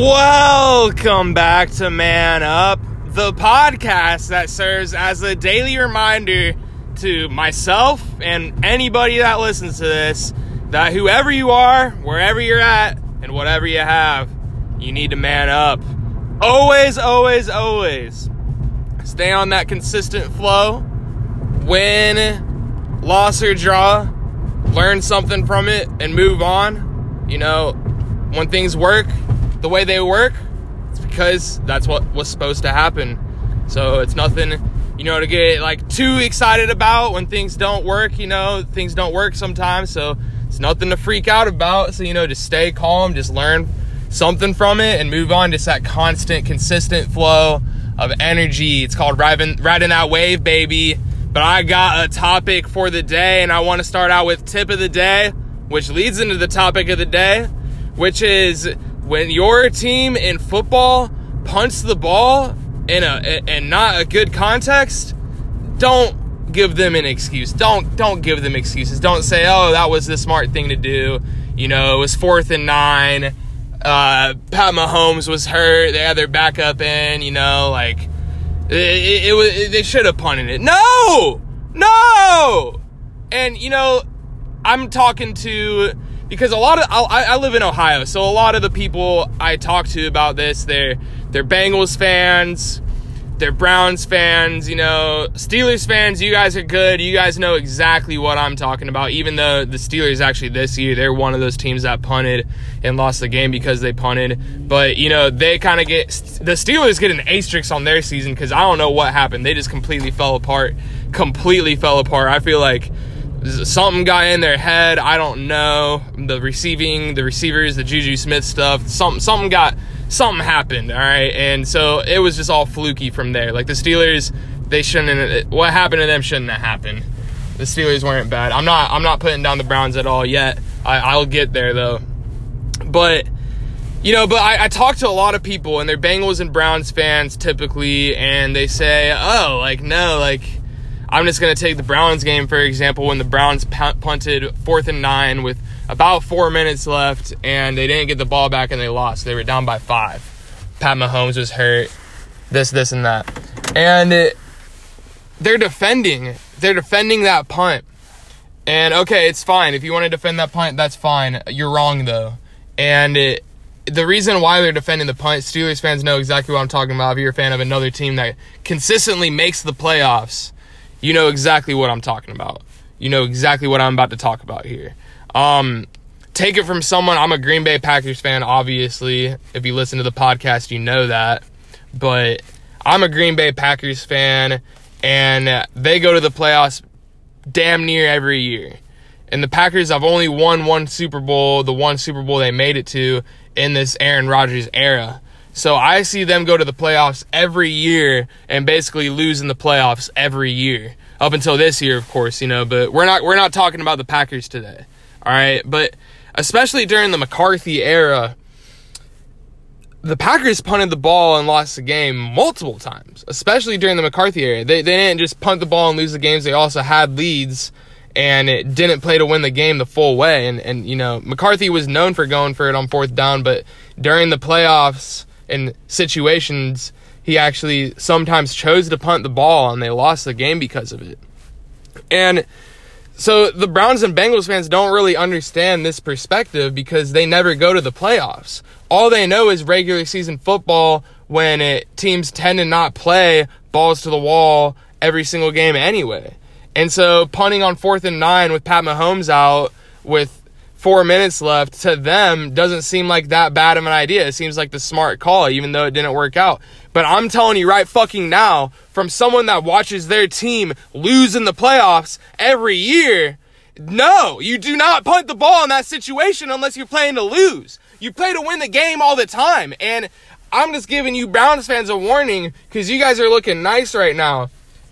Welcome back to Man Up, the podcast that serves as a daily reminder to myself and anybody that listens to this that whoever you are, wherever you're at, and whatever you have, you need to man up. Always, always, always stay on that consistent flow. Win, loss, or draw, learn something from it and move on. You know, when things work the way they work, it's because that's what was supposed to happen. So it's nothing, you know, to get like too excited about when things don't work. You know, things don't work sometimes. So it's nothing to freak out about. So, you know, just stay calm, just learn something from it and move on. Just that constant, consistent flow of energy. It's called riding, riding that wave, baby. But I got a topic for the day, and I want to start out with tip of the day, which leads into the topic of the day, which is when your team in football punts the ball in a and not a good context, don't give them an excuse. Don't don't give them excuses. Don't say, "Oh, that was the smart thing to do." You know, it was fourth and nine. Uh, Pat Mahomes was hurt. They had their backup in. You know, like it, was. They should have punted it. No, no. And you know, I'm talking to because a lot of I, I, live in Ohio, so a lot of the people I talk to about this, they're they're Bengals fans, they're Browns fans, you know, Steelers fans. You guys are good. You guys know exactly what I'm talking about. Even though the Steelers actually this year they're one of those teams that punted and lost the game because they punted, but you know they kind of get the Steelers get an asterisk on their season because I don't know what happened. They just completely fell apart. Completely fell apart. I feel like something got in their head. I don't know. The receiving, the receivers, the Juju Smith stuff. Something, something got, something happened. All right, and so it was just all fluky from there. Like the Steelers, they shouldn't. What happened to them shouldn't have happened. The Steelers weren't bad. I'm not. I'm not putting down the Browns at all yet. I, I'll get there though. But you know, but I, I talk to a lot of people, and they're Bengals and Browns fans typically, and they say, "Oh, like no, like." I'm just going to take the Browns game, for example, when the Browns punted fourth and nine with about four minutes left and they didn't get the ball back and they lost. They were down by five. Pat Mahomes was hurt, this, this, and that. And it, they're defending. They're defending that punt. And okay, it's fine. If you want to defend that punt, that's fine. You're wrong, though. And it, the reason why they're defending the punt, Steelers fans know exactly what I'm talking about. If you're a fan of another team that consistently makes the playoffs, you know exactly what I'm talking about. You know exactly what I'm about to talk about here. Um, take it from someone. I'm a Green Bay Packers fan, obviously. If you listen to the podcast, you know that. But I'm a Green Bay Packers fan, and they go to the playoffs damn near every year. And the Packers have only won one Super Bowl, the one Super Bowl they made it to in this Aaron Rodgers era. So I see them go to the playoffs every year and basically lose in the playoffs every year. Up until this year, of course, you know, but we're not we're not talking about the Packers today. All right? But especially during the McCarthy era, the Packers punted the ball and lost the game multiple times, especially during the McCarthy era. They, they didn't just punt the ball and lose the games, they also had leads and it didn't play to win the game the full way. And, and you know, McCarthy was known for going for it on fourth down, but during the playoffs, in situations he actually sometimes chose to punt the ball and they lost the game because of it. And so the Browns and Bengals fans don't really understand this perspective because they never go to the playoffs. All they know is regular season football when it, teams tend to not play balls to the wall every single game anyway. And so punting on fourth and nine with Pat Mahomes out with four minutes left to them doesn't seem like that bad of an idea. It seems like the smart call, even though it didn't work out. But I'm telling you right fucking now, from someone that watches their team lose in the playoffs every year, no, you do not punt the ball in that situation unless you're playing to lose. You play to win the game all the time. And I'm just giving you Browns fans a warning because you guys are looking nice right now.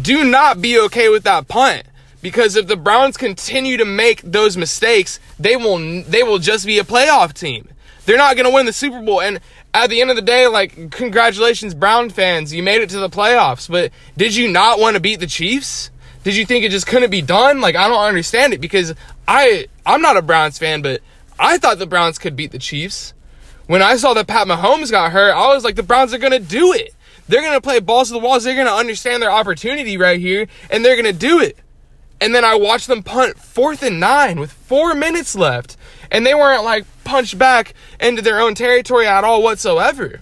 Do not be okay with that punt because if the Browns continue to make those mistakes, they will they will just be a playoff team. They're not going to win the Super Bowl and at the end of the day like congratulations Brown fans, you made it to the playoffs, but did you not want to beat the Chiefs? Did you think it just couldn't be done? Like I don't understand it because I I'm not a Browns fan, but I thought the Browns could beat the Chiefs. When I saw that Pat Mahomes got hurt, I was like, the Browns are going to do it. They're going to play balls to the walls. They're going to understand their opportunity right here, and they're going to do it. And then I watched them punt fourth and nine with four minutes left. And they weren't like punched back into their own territory at all whatsoever.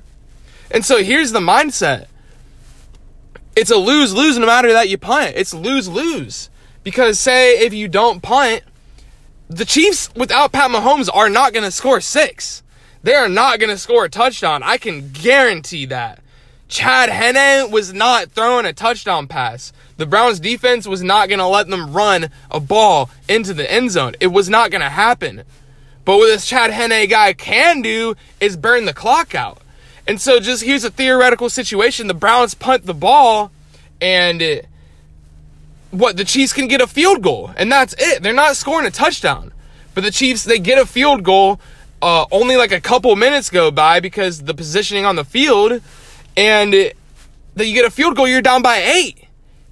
And so here's the mindset it's a lose lose no matter that you punt. It's lose lose. Because say if you don't punt, the Chiefs without Pat Mahomes are not going to score six. They are not going to score a touchdown. I can guarantee that. Chad Henne was not throwing a touchdown pass. The Browns defense was not going to let them run a ball into the end zone. It was not going to happen. But what this Chad Henne guy can do is burn the clock out. And so just here's a theoretical situation. The Browns punt the ball and it, what the Chiefs can get a field goal and that's it. They're not scoring a touchdown. But the Chiefs they get a field goal uh, only like a couple minutes go by because the positioning on the field and that you get a field goal you're down by 8.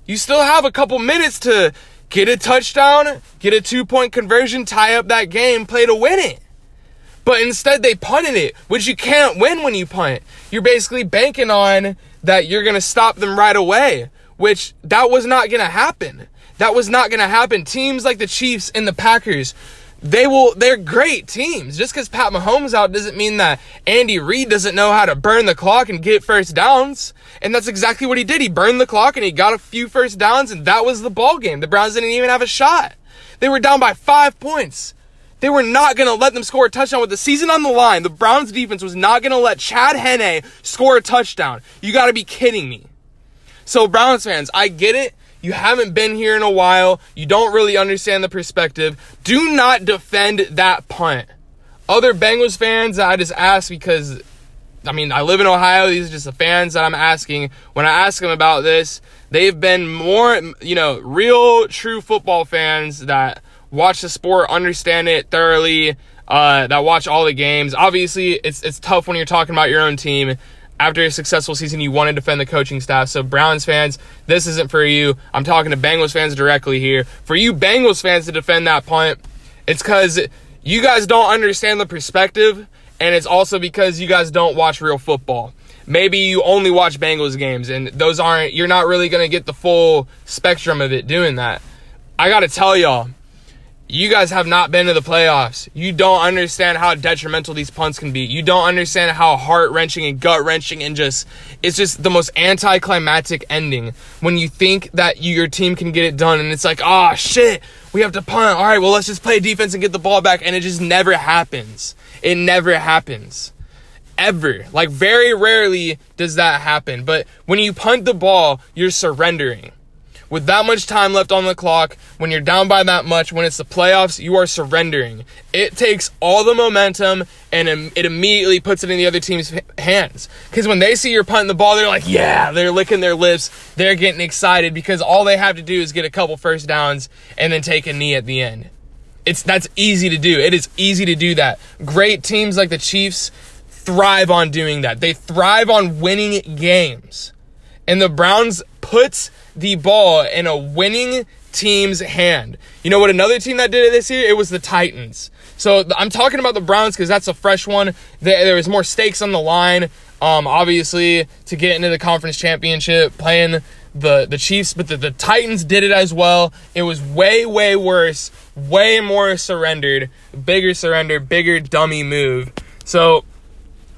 You still have a couple minutes to get a touchdown, get a two-point conversion, tie up that game, play to win it. But instead, they punted it, which you can't win when you punt. You're basically banking on that you're going to stop them right away, which that was not going to happen. That was not going to happen. Teams like the Chiefs and the Packers, they will, they're great teams. Just because Pat Mahomes out doesn't mean that Andy Reid doesn't know how to burn the clock and get first downs. And that's exactly what he did. He burned the clock and he got a few first downs, and that was the ball game. The Browns didn't even have a shot. They were down by five points. They were not going to let them score a touchdown with the season on the line. The Browns defense was not going to let Chad Henne score a touchdown. You got to be kidding me. So, Browns fans, I get it. You haven't been here in a while. You don't really understand the perspective. Do not defend that punt. Other Bengals fans, I just ask because, I mean, I live in Ohio. These are just the fans that I'm asking. When I ask them about this, they've been more, you know, real, true football fans that watch the sport, understand it thoroughly, uh, that watch all the games. Obviously, it's it's tough when you're talking about your own team. After a successful season, you want to defend the coaching staff. So, Browns fans, this isn't for you. I'm talking to Bengals fans directly here. For you Bengals fans to defend that punt, it's because you guys don't understand the perspective, and it's also because you guys don't watch real football. Maybe you only watch Bengals games, and those aren't, you're not really going to get the full spectrum of it doing that. I got to tell y'all, you guys have not been to the playoffs. You don't understand how detrimental these punts can be. You don't understand how heart wrenching and gut wrenching and just, it's just the most anticlimactic ending when you think that you, your team can get it done and it's like, oh shit, we have to punt. All right, well, let's just play defense and get the ball back. And it just never happens. It never happens. Ever. Like, very rarely does that happen. But when you punt the ball, you're surrendering with that much time left on the clock, when you're down by that much, when it's the playoffs, you are surrendering. It takes all the momentum and it immediately puts it in the other team's hands. Because when they see you're punting the ball, they're like, yeah, they're licking their lips. They're getting excited because all they have to do is get a couple first downs and then take a knee at the end. It's that's easy to do. It is easy to do that. Great teams like the Chiefs thrive on doing that. They thrive on winning games. And the Browns puts the ball in a winning team's hand. You know what another team that did it this year? It was the Titans. So I'm talking about the Browns because that's a fresh one. There was more stakes on the line, um, obviously, to get into the conference championship, playing the, the Chiefs, but the, the Titans did it as well. It was way, way worse, way more surrendered, bigger surrender, bigger dummy move. So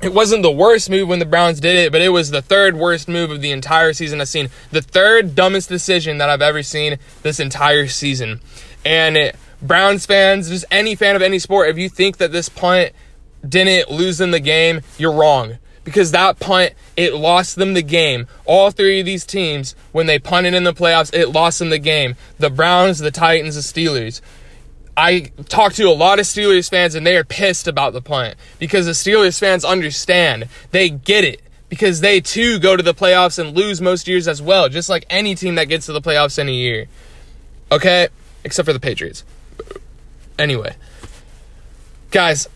it wasn't the worst move when the Browns did it, but it was the third worst move of the entire season I've seen. The third dumbest decision that I've ever seen this entire season. And it, Browns fans, just any fan of any sport, if you think that this punt didn't lose them the game, you're wrong. Because that punt, it lost them the game. All three of these teams, when they punted in the playoffs, it lost them the game. The Browns, the Titans, the Steelers. I talked to a lot of Steelers fans and they are pissed about the punt because the Steelers fans understand. They get it because they too go to the playoffs and lose most years as well, just like any team that gets to the playoffs any year. Okay? Except for the Patriots. Anyway. Guys,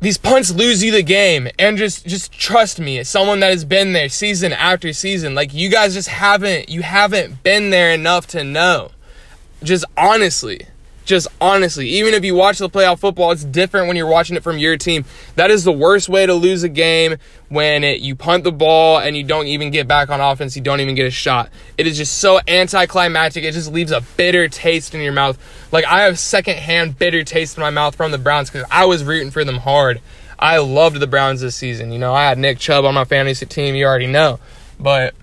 these punts lose you the game and just just trust me as someone that has been there season after season like you guys just haven't you haven't been there enough to know just honestly just honestly, even if you watch the playoff football, it's different when you're watching it from your team. That is the worst way to lose a game when it, you punt the ball and you don't even get back on offense. You don't even get a shot. It is just so anticlimactic. It just leaves a bitter taste in your mouth. Like I have secondhand bitter taste in my mouth from the Browns because I was rooting for them hard. I loved the Browns this season. You know, I had Nick Chubb on my fantasy team. You already know, but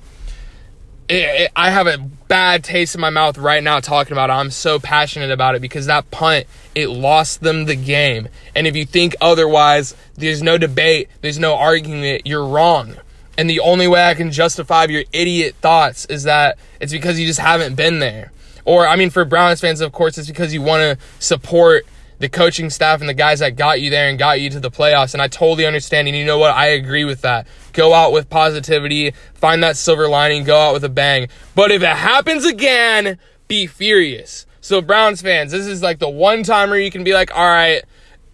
it, I have a bad taste in my mouth right now talking about it. I'm so passionate about it because that punt, it lost them the game. And if you think otherwise, there's no debate, there's no argument, you're wrong. And the only way I can justify your idiot thoughts is that it's because you just haven't been there. Or, I mean, for Browns fans, of course, it's because you want to support the coaching staff and the guys that got you there and got you to the playoffs. And I totally understand. And you know what? I agree with that. Go out with positivity, find that silver lining, go out with a bang. But if it happens again, be furious. So, Browns fans, this is like the one time where you can be like, all right,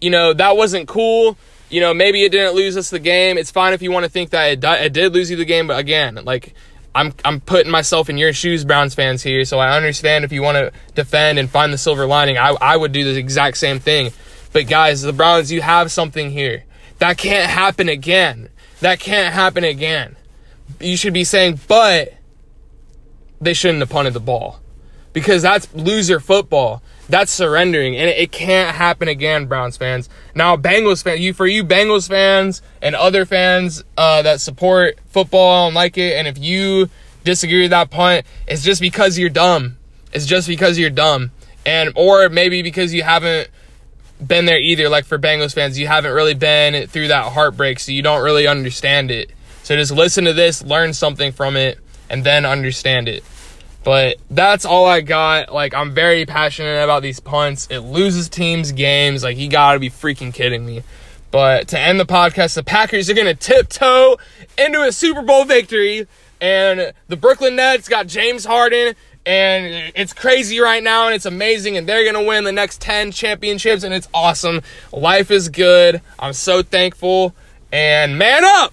you know, that wasn't cool. You know, maybe it didn't lose us the game. It's fine if you want to think that it, it did lose you the game. But again, like, I'm I'm putting myself in your shoes, Browns fans here, so I understand if you want to defend and find the silver lining. I I would do the exact same thing. But guys, the Browns, you have something here. That can't happen again. That can't happen again. You should be saying, but they shouldn't have punted the ball. Because that's loser football. That's surrendering, and it, can't happen again, Browns fans. Now, Bengals fans, you for you Bengals fans and other fans uh, that support football and like it, and if you disagree with that punt, it's just because you're dumb. It's just because you're dumb, and or maybe because you haven't been there either. Like for Bengals fans, you haven't really been through that heartbreak, so you don't really understand it. So just listen to this, learn something from it, and then understand it. But that's all I got. Like, I'm very passionate about these punts. It loses teams games. Like, you gotta be freaking kidding me. But to end the podcast, the Packers are gonna tiptoe into a Super Bowl victory. And the Brooklyn Nets got James Harden. And it's crazy right now, and it's amazing. And they're gonna win the next 10 championships, and it's awesome. Life is good. I'm so thankful. And man up!